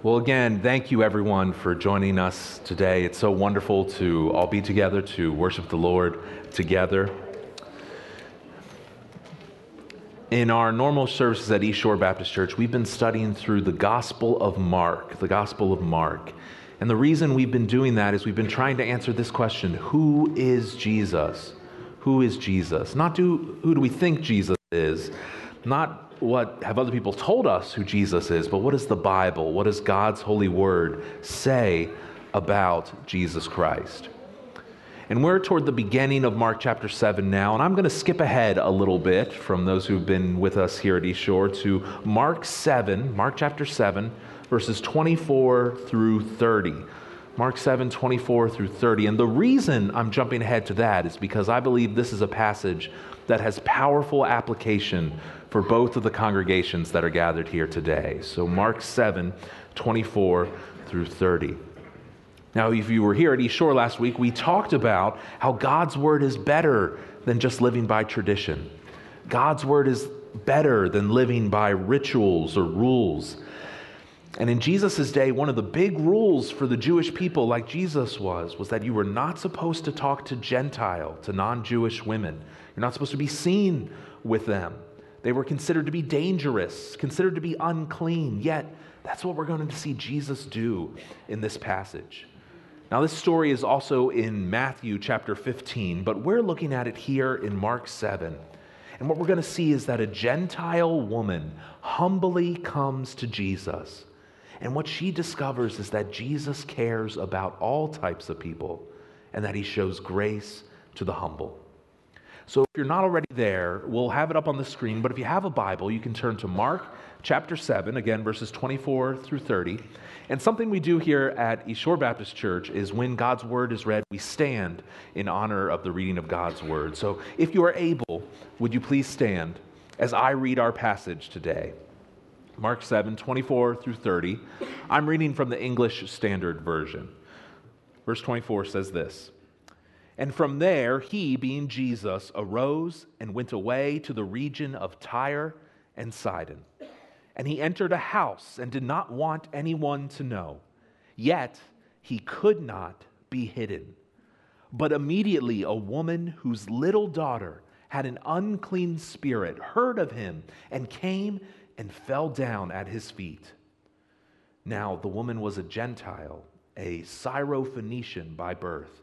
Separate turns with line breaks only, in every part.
Well, again, thank you everyone for joining us today. It's so wonderful to all be together to worship the Lord together. In our normal services at East Shore Baptist Church, we've been studying through the Gospel of Mark, the Gospel of Mark. And the reason we've been doing that is we've been trying to answer this question Who is Jesus? Who is Jesus? Not do, who do we think Jesus is, not what have other people told us who Jesus is, but what does the Bible, what does God's holy word say about Jesus Christ? And we're toward the beginning of Mark chapter 7 now, and I'm going to skip ahead a little bit from those who've been with us here at East Shore to Mark 7, Mark chapter 7, verses 24 through 30. Mark 7, 24 through 30. And the reason I'm jumping ahead to that is because I believe this is a passage that has powerful application for both of the congregations that are gathered here today. So, Mark 7, 24 through 30. Now, if you were here at East Shore last week, we talked about how God's word is better than just living by tradition. God's word is better than living by rituals or rules. And in Jesus' day, one of the big rules for the Jewish people, like Jesus was, was that you were not supposed to talk to Gentile, to non Jewish women. You're not supposed to be seen with them. They were considered to be dangerous, considered to be unclean. Yet, that's what we're going to see Jesus do in this passage. Now, this story is also in Matthew chapter 15, but we're looking at it here in Mark 7. And what we're going to see is that a Gentile woman humbly comes to Jesus. And what she discovers is that Jesus cares about all types of people and that he shows grace to the humble. So if you're not already there, we'll have it up on the screen. But if you have a Bible, you can turn to Mark chapter 7, again, verses 24 through 30. And something we do here at East Shore Baptist Church is when God's word is read, we stand in honor of the reading of God's word. So if you are able, would you please stand as I read our passage today? Mark 7, 24 through 30. I'm reading from the English Standard Version. Verse 24 says this. And from there, he, being Jesus, arose and went away to the region of Tyre and Sidon. And he entered a house and did not want anyone to know. Yet he could not be hidden. But immediately a woman whose little daughter had an unclean spirit heard of him and came and fell down at his feet. Now the woman was a Gentile, a Syrophoenician by birth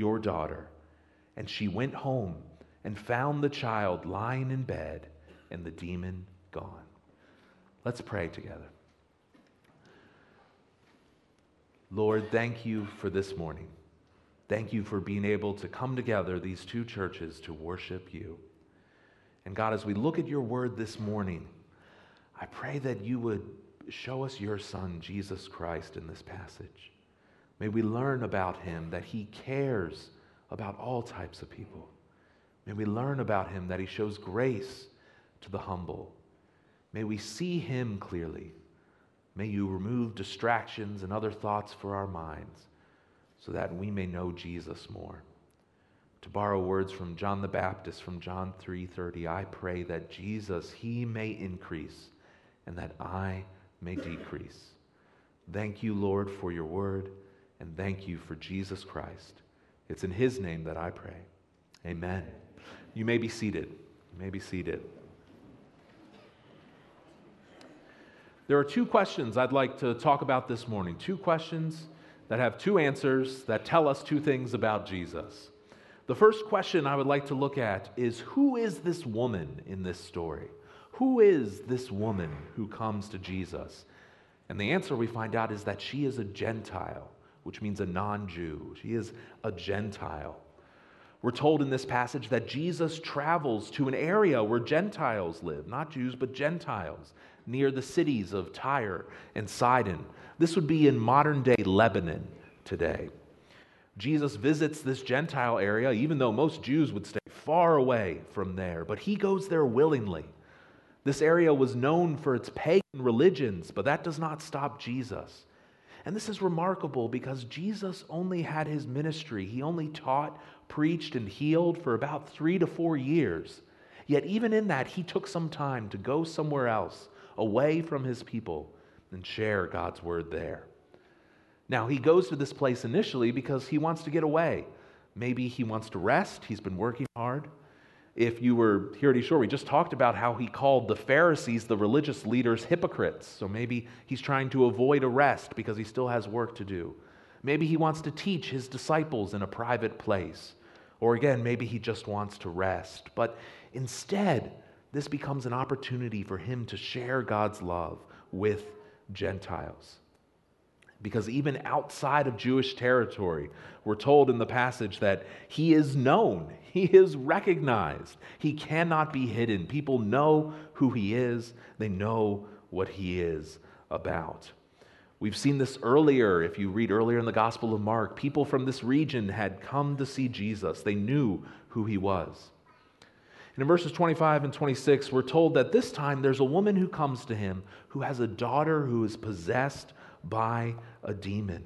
your daughter. And she went home and found the child lying in bed and the demon gone. Let's pray together. Lord, thank you for this morning. Thank you for being able to come together, these two churches, to worship you. And God, as we look at your word this morning, I pray that you would show us your Son, Jesus Christ, in this passage. May we learn about him, that he cares about all types of people. May we learn about him, that he shows grace to the humble. May we see him clearly. May you remove distractions and other thoughts for our minds so that we may know Jesus more. To borrow words from John the Baptist from John 3:30, I pray that Jesus he may increase and that I may decrease. Thank you, Lord, for your word and thank you for Jesus Christ. It's in his name that I pray. Amen. You may be seated. You may be seated. There are two questions I'd like to talk about this morning. Two questions that have two answers that tell us two things about Jesus. The first question I would like to look at is Who is this woman in this story? Who is this woman who comes to Jesus? And the answer we find out is that she is a Gentile which means a non Jew. She is a Gentile. We're told in this passage that Jesus travels to an area where Gentiles live, not Jews, but Gentiles, near the cities of Tyre and Sidon. This would be in modern day Lebanon today. Jesus visits this Gentile area, even though most Jews would stay far away from there, but he goes there willingly. This area was known for its pagan religions, but that does not stop Jesus. And this is remarkable because Jesus only had his ministry. He only taught, preached, and healed for about three to four years. Yet, even in that, he took some time to go somewhere else, away from his people, and share God's word there. Now, he goes to this place initially because he wants to get away. Maybe he wants to rest, he's been working hard. If you were here at East Shore, we just talked about how he called the Pharisees, the religious leaders, hypocrites. So maybe he's trying to avoid arrest because he still has work to do. Maybe he wants to teach his disciples in a private place. Or again, maybe he just wants to rest. But instead, this becomes an opportunity for him to share God's love with Gentiles. Because even outside of Jewish territory, we're told in the passage that he is known, he is recognized, he cannot be hidden. People know who he is, they know what he is about. We've seen this earlier. If you read earlier in the Gospel of Mark, people from this region had come to see Jesus. They knew who he was. And in verses 25 and 26, we're told that this time there's a woman who comes to him who has a daughter who is possessed by a demon.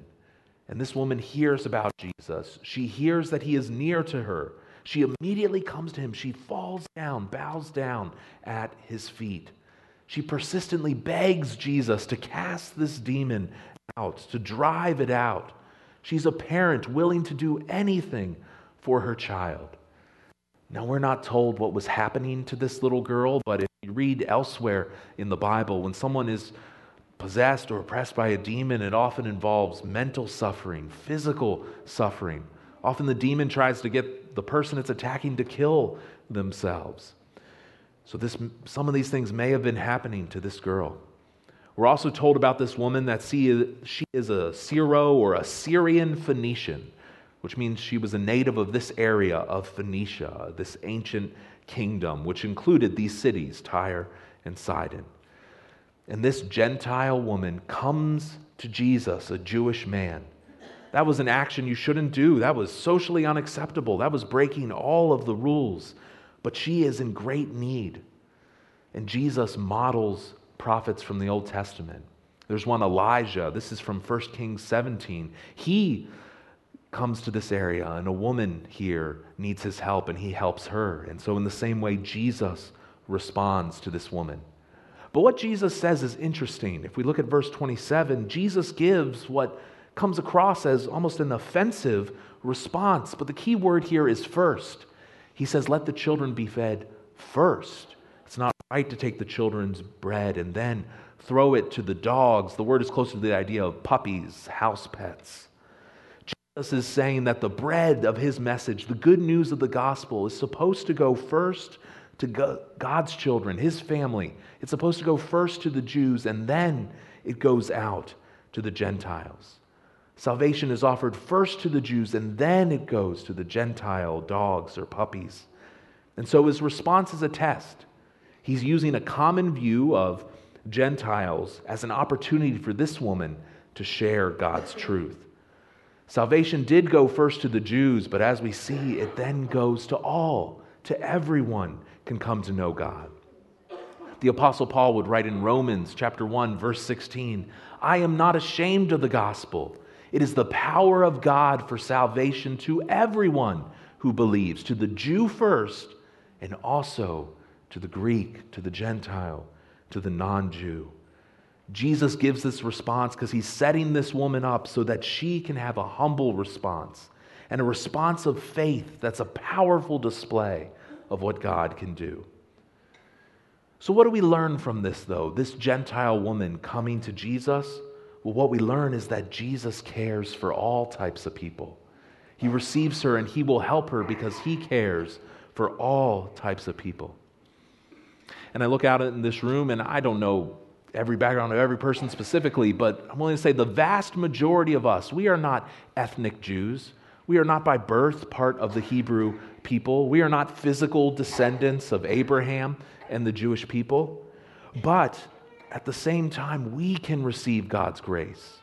And this woman hears about Jesus. She hears that he is near to her. She immediately comes to him. She falls down, bows down at his feet. She persistently begs Jesus to cast this demon out, to drive it out. She's a parent willing to do anything for her child. Now, we're not told what was happening to this little girl, but if you read elsewhere in the Bible, when someone is possessed or oppressed by a demon, it often involves mental suffering, physical suffering. Often the demon tries to get the person it's attacking to kill themselves. So this, some of these things may have been happening to this girl. We're also told about this woman that she is a Syro or a Syrian Phoenician, which means she was a native of this area of Phoenicia, this ancient kingdom, which included these cities, Tyre and Sidon. And this Gentile woman comes to Jesus, a Jewish man. That was an action you shouldn't do. That was socially unacceptable. That was breaking all of the rules. But she is in great need. And Jesus models prophets from the Old Testament. There's one, Elijah. This is from 1 Kings 17. He comes to this area, and a woman here needs his help, and he helps her. And so, in the same way, Jesus responds to this woman. But what Jesus says is interesting. If we look at verse 27, Jesus gives what comes across as almost an offensive response. But the key word here is first. He says, Let the children be fed first. It's not right to take the children's bread and then throw it to the dogs. The word is closer to the idea of puppies, house pets. Jesus is saying that the bread of his message, the good news of the gospel, is supposed to go first to God's children, his family. It's supposed to go first to the Jews and then it goes out to the Gentiles. Salvation is offered first to the Jews and then it goes to the Gentile dogs or puppies. And so his response is a test. He's using a common view of Gentiles as an opportunity for this woman to share God's truth. Salvation did go first to the Jews, but as we see, it then goes to all, to everyone can come to know God. The apostle Paul would write in Romans chapter 1 verse 16, I am not ashamed of the gospel. It is the power of God for salvation to everyone who believes, to the Jew first and also to the Greek, to the Gentile, to the non-Jew. Jesus gives this response because he's setting this woman up so that she can have a humble response and a response of faith that's a powerful display of what God can do. So, what do we learn from this, though? This Gentile woman coming to Jesus? Well, what we learn is that Jesus cares for all types of people. He receives her and he will help her because he cares for all types of people. And I look out in this room and I don't know every background of every person specifically, but I'm willing to say the vast majority of us, we are not ethnic Jews. We are not by birth part of the Hebrew people. We are not physical descendants of Abraham and the Jewish people. But at the same time, we can receive God's grace.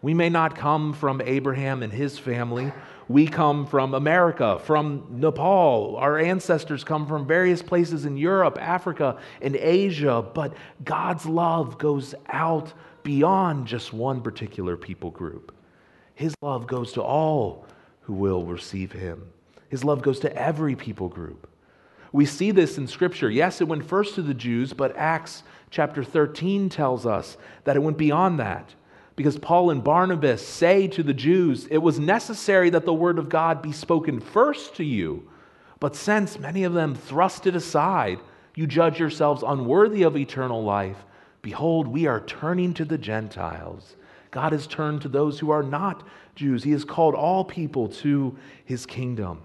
We may not come from Abraham and his family. We come from America, from Nepal. Our ancestors come from various places in Europe, Africa, and Asia. But God's love goes out beyond just one particular people group. His love goes to all who will receive him. His love goes to every people group. We see this in Scripture. Yes, it went first to the Jews, but Acts chapter 13 tells us that it went beyond that. Because Paul and Barnabas say to the Jews, it was necessary that the word of God be spoken first to you. But since many of them thrust it aside, you judge yourselves unworthy of eternal life. Behold, we are turning to the Gentiles. God has turned to those who are not Jews. He has called all people to his kingdom.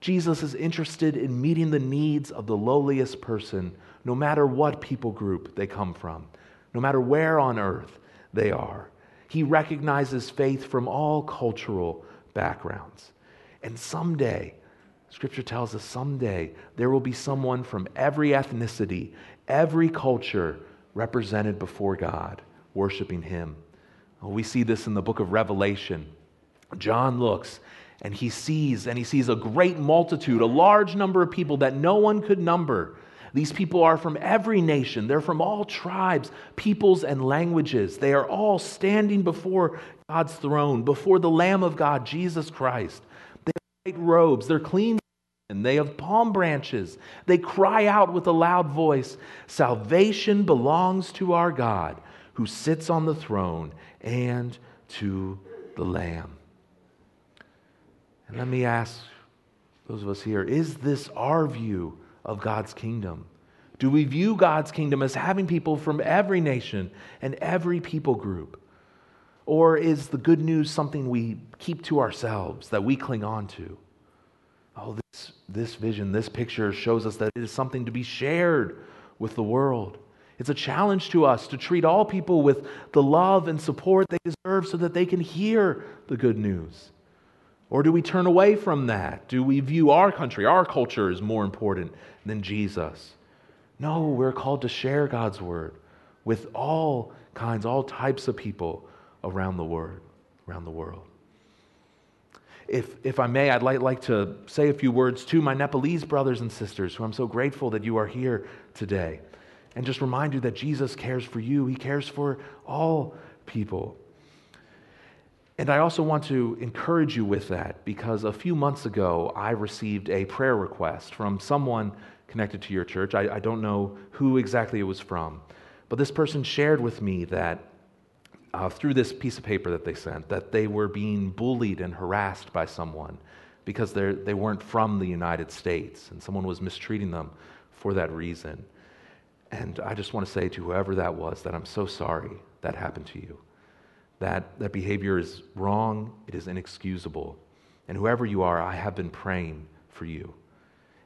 Jesus is interested in meeting the needs of the lowliest person, no matter what people group they come from, no matter where on earth they are. He recognizes faith from all cultural backgrounds. And someday, Scripture tells us someday, there will be someone from every ethnicity, every culture represented before God, worshiping Him. Oh, we see this in the book of Revelation. John looks and he sees and he sees a great multitude, a large number of people that no one could number. These people are from every nation. They're from all tribes, peoples, and languages. They are all standing before God's throne, before the Lamb of God, Jesus Christ. They have white robes, they're clean, and they have palm branches. They cry out with a loud voice Salvation belongs to our God who sits on the throne and to the Lamb. And let me ask those of us here is this our view of God's kingdom? Do we view God's kingdom as having people from every nation and every people group? Or is the good news something we keep to ourselves, that we cling on to? Oh, this, this vision, this picture shows us that it is something to be shared with the world. It's a challenge to us to treat all people with the love and support they deserve so that they can hear the good news. Or do we turn away from that? Do we view our country, our culture, as more important than Jesus? No, we're called to share God's word with all kinds, all types of people around the world. Around the world. If, if I may, I'd like, like to say a few words to my Nepalese brothers and sisters who I'm so grateful that you are here today. And just remind you that Jesus cares for you, He cares for all people. And I also want to encourage you with that because a few months ago I received a prayer request from someone connected to your church. I, I don't know who exactly it was from, but this person shared with me that uh, through this piece of paper that they sent, that they were being bullied and harassed by someone because they weren't from the United States and someone was mistreating them for that reason. And I just want to say to whoever that was that I'm so sorry that happened to you. That, that behavior is wrong, it is inexcusable. And whoever you are, I have been praying for you.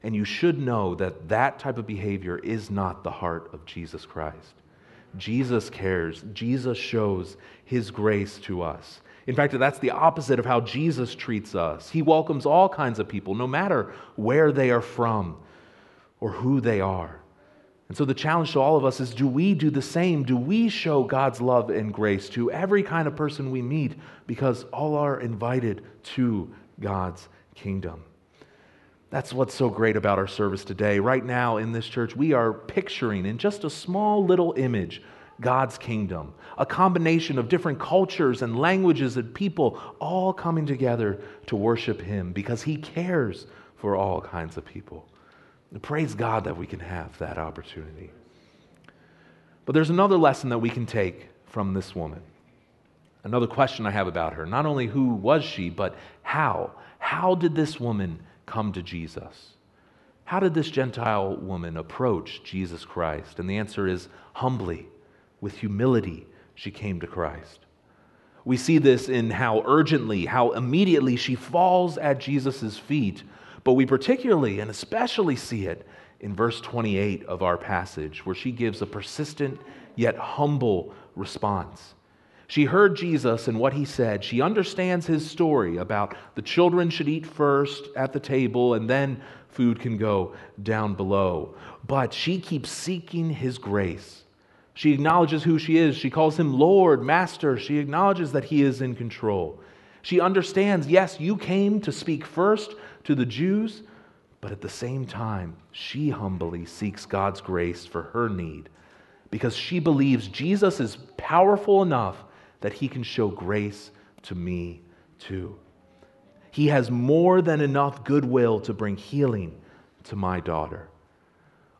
And you should know that that type of behavior is not the heart of Jesus Christ. Jesus cares. Jesus shows his grace to us. In fact, that's the opposite of how Jesus treats us. He welcomes all kinds of people, no matter where they are from or who they are. And so the challenge to all of us is do we do the same? Do we show God's love and grace to every kind of person we meet because all are invited to God's kingdom? That's what's so great about our service today. Right now in this church, we are picturing in just a small little image God's kingdom, a combination of different cultures and languages and people all coming together to worship Him because He cares for all kinds of people. And praise God that we can have that opportunity. But there's another lesson that we can take from this woman. Another question I have about her. Not only who was she, but how? How did this woman come to Jesus? How did this Gentile woman approach Jesus Christ? And the answer is humbly, with humility, she came to Christ. We see this in how urgently, how immediately she falls at Jesus' feet. But we particularly and especially see it in verse 28 of our passage, where she gives a persistent yet humble response. She heard Jesus and what he said. She understands his story about the children should eat first at the table and then food can go down below. But she keeps seeking his grace She acknowledges who she is. She calls him Lord, Master. She acknowledges that he is in control. She understands, yes, you came to speak first to the Jews, but at the same time, she humbly seeks God's grace for her need because she believes Jesus is powerful enough that he can show grace to me too. He has more than enough goodwill to bring healing to my daughter.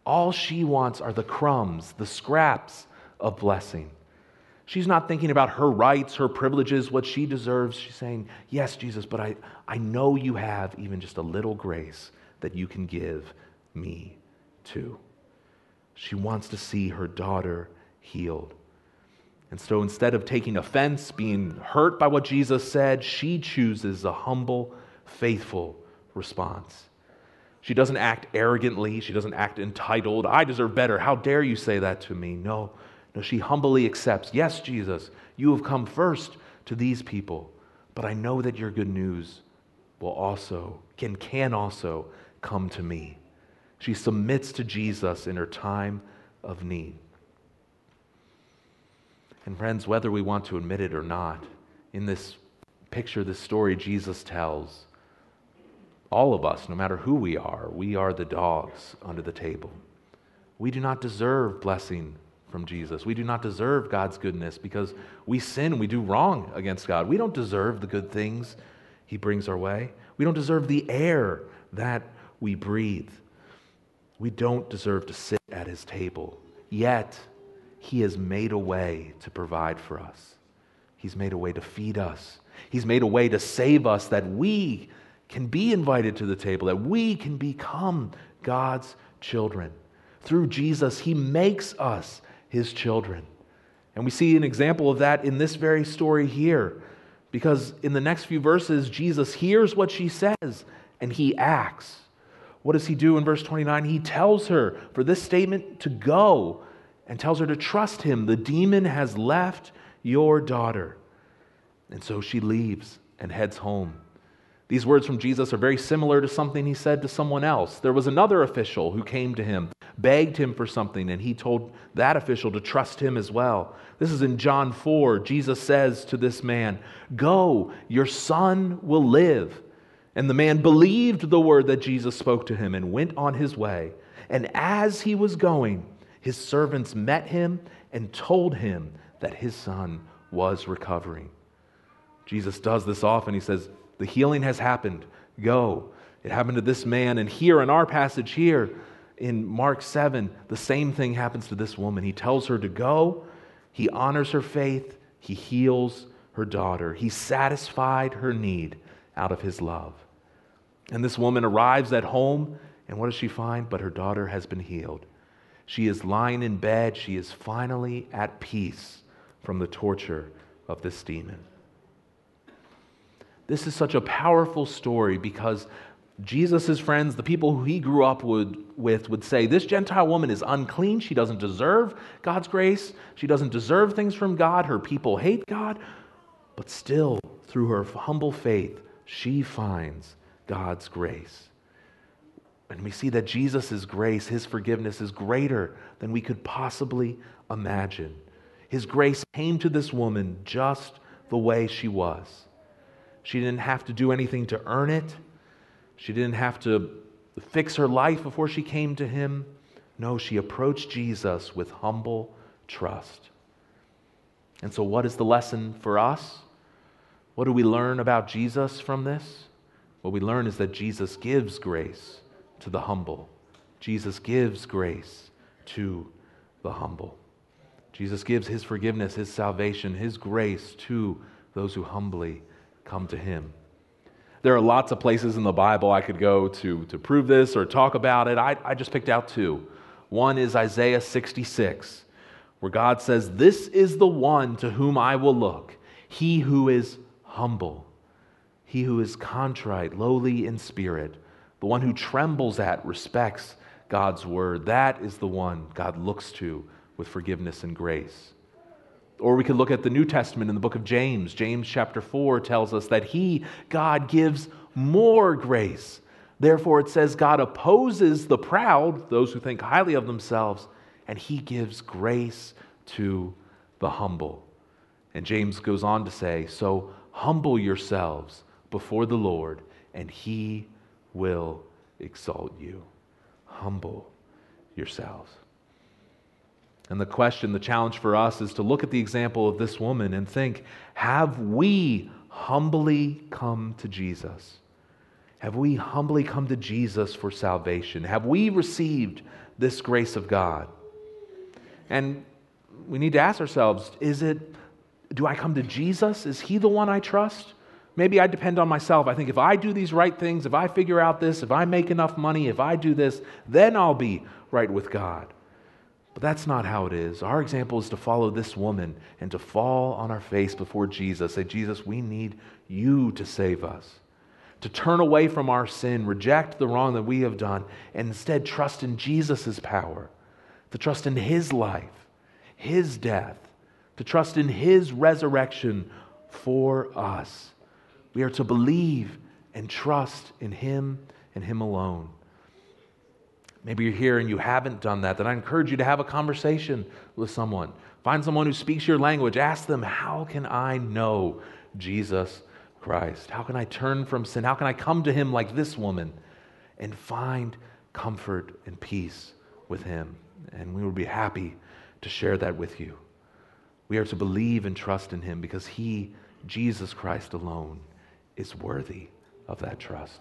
All she wants are the crumbs, the scraps of blessing. She's not thinking about her rights, her privileges, what she deserves. She's saying, Yes, Jesus, but I, I know you have even just a little grace that you can give me too. She wants to see her daughter healed. And so instead of taking offense, being hurt by what Jesus said, she chooses a humble, faithful response. She doesn't act arrogantly. She doesn't act entitled. I deserve better. How dare you say that to me? No. No, she humbly accepts, Yes, Jesus, you have come first to these people, but I know that your good news will also, can, can also come to me. She submits to Jesus in her time of need. And, friends, whether we want to admit it or not, in this picture, this story Jesus tells, all of us, no matter who we are, we are the dogs under the table. We do not deserve blessing from Jesus. We do not deserve God's goodness because we sin, we do wrong against God. We don't deserve the good things He brings our way. We don't deserve the air that we breathe. We don't deserve to sit at His table. Yet, He has made a way to provide for us. He's made a way to feed us. He's made a way to save us that we can be invited to the table, that we can become God's children. Through Jesus, He makes us His children. And we see an example of that in this very story here. Because in the next few verses, Jesus hears what she says and he acts. What does he do in verse 29? He tells her for this statement to go and tells her to trust him. The demon has left your daughter. And so she leaves and heads home. These words from Jesus are very similar to something he said to someone else. There was another official who came to him, begged him for something, and he told that official to trust him as well. This is in John 4. Jesus says to this man, Go, your son will live. And the man believed the word that Jesus spoke to him and went on his way. And as he was going, his servants met him and told him that his son was recovering. Jesus does this often. He says, the healing has happened. Go. It happened to this man. And here in our passage, here in Mark 7, the same thing happens to this woman. He tells her to go, he honors her faith, he heals her daughter, he satisfied her need out of his love. And this woman arrives at home, and what does she find? But her daughter has been healed. She is lying in bed. She is finally at peace from the torture of this demon. This is such a powerful story because Jesus' friends, the people who he grew up with, with, would say, This Gentile woman is unclean. She doesn't deserve God's grace. She doesn't deserve things from God. Her people hate God. But still, through her humble faith, she finds God's grace. And we see that Jesus' grace, his forgiveness, is greater than we could possibly imagine. His grace came to this woman just the way she was. She didn't have to do anything to earn it. She didn't have to fix her life before she came to him. No, she approached Jesus with humble trust. And so, what is the lesson for us? What do we learn about Jesus from this? What we learn is that Jesus gives grace to the humble. Jesus gives grace to the humble. Jesus gives his forgiveness, his salvation, his grace to those who humbly come to him. There are lots of places in the Bible I could go to, to prove this or talk about it. I, I just picked out two. One is Isaiah 66, where God says, This is the one to whom I will look, he who is humble, he who is contrite, lowly in spirit, the one who trembles at, respects God's word. That is the one God looks to with forgiveness and grace. Or we could look at the New Testament in the book of James. James chapter 4 tells us that He, God, gives more grace. Therefore, it says God opposes the proud, those who think highly of themselves, and He gives grace to the humble. And James goes on to say, So humble yourselves before the Lord, and he will exalt you. Humble yourselves. And the question, the challenge for us is to look at the example of this woman and think have we humbly come to Jesus? Have we humbly come to Jesus for salvation? Have we received this grace of God? And we need to ask ourselves is it, do I come to Jesus? Is he the one I trust? Maybe I depend on myself. I think if I do these right things, if I figure out this, if I make enough money, if I do this, then I'll be right with God. But that's not how it is. Our example is to follow this woman and to fall on our face before Jesus. Say, Jesus, we need you to save us. To turn away from our sin, reject the wrong that we have done, and instead trust in Jesus' power, to trust in his life, his death, to trust in his resurrection for us. We are to believe and trust in him and him alone. Maybe you're here and you haven't done that, then I encourage you to have a conversation with someone. Find someone who speaks your language. Ask them, How can I know Jesus Christ? How can I turn from sin? How can I come to Him like this woman and find comfort and peace with Him? And we will be happy to share that with you. We are to believe and trust in Him because He, Jesus Christ alone, is worthy of that trust.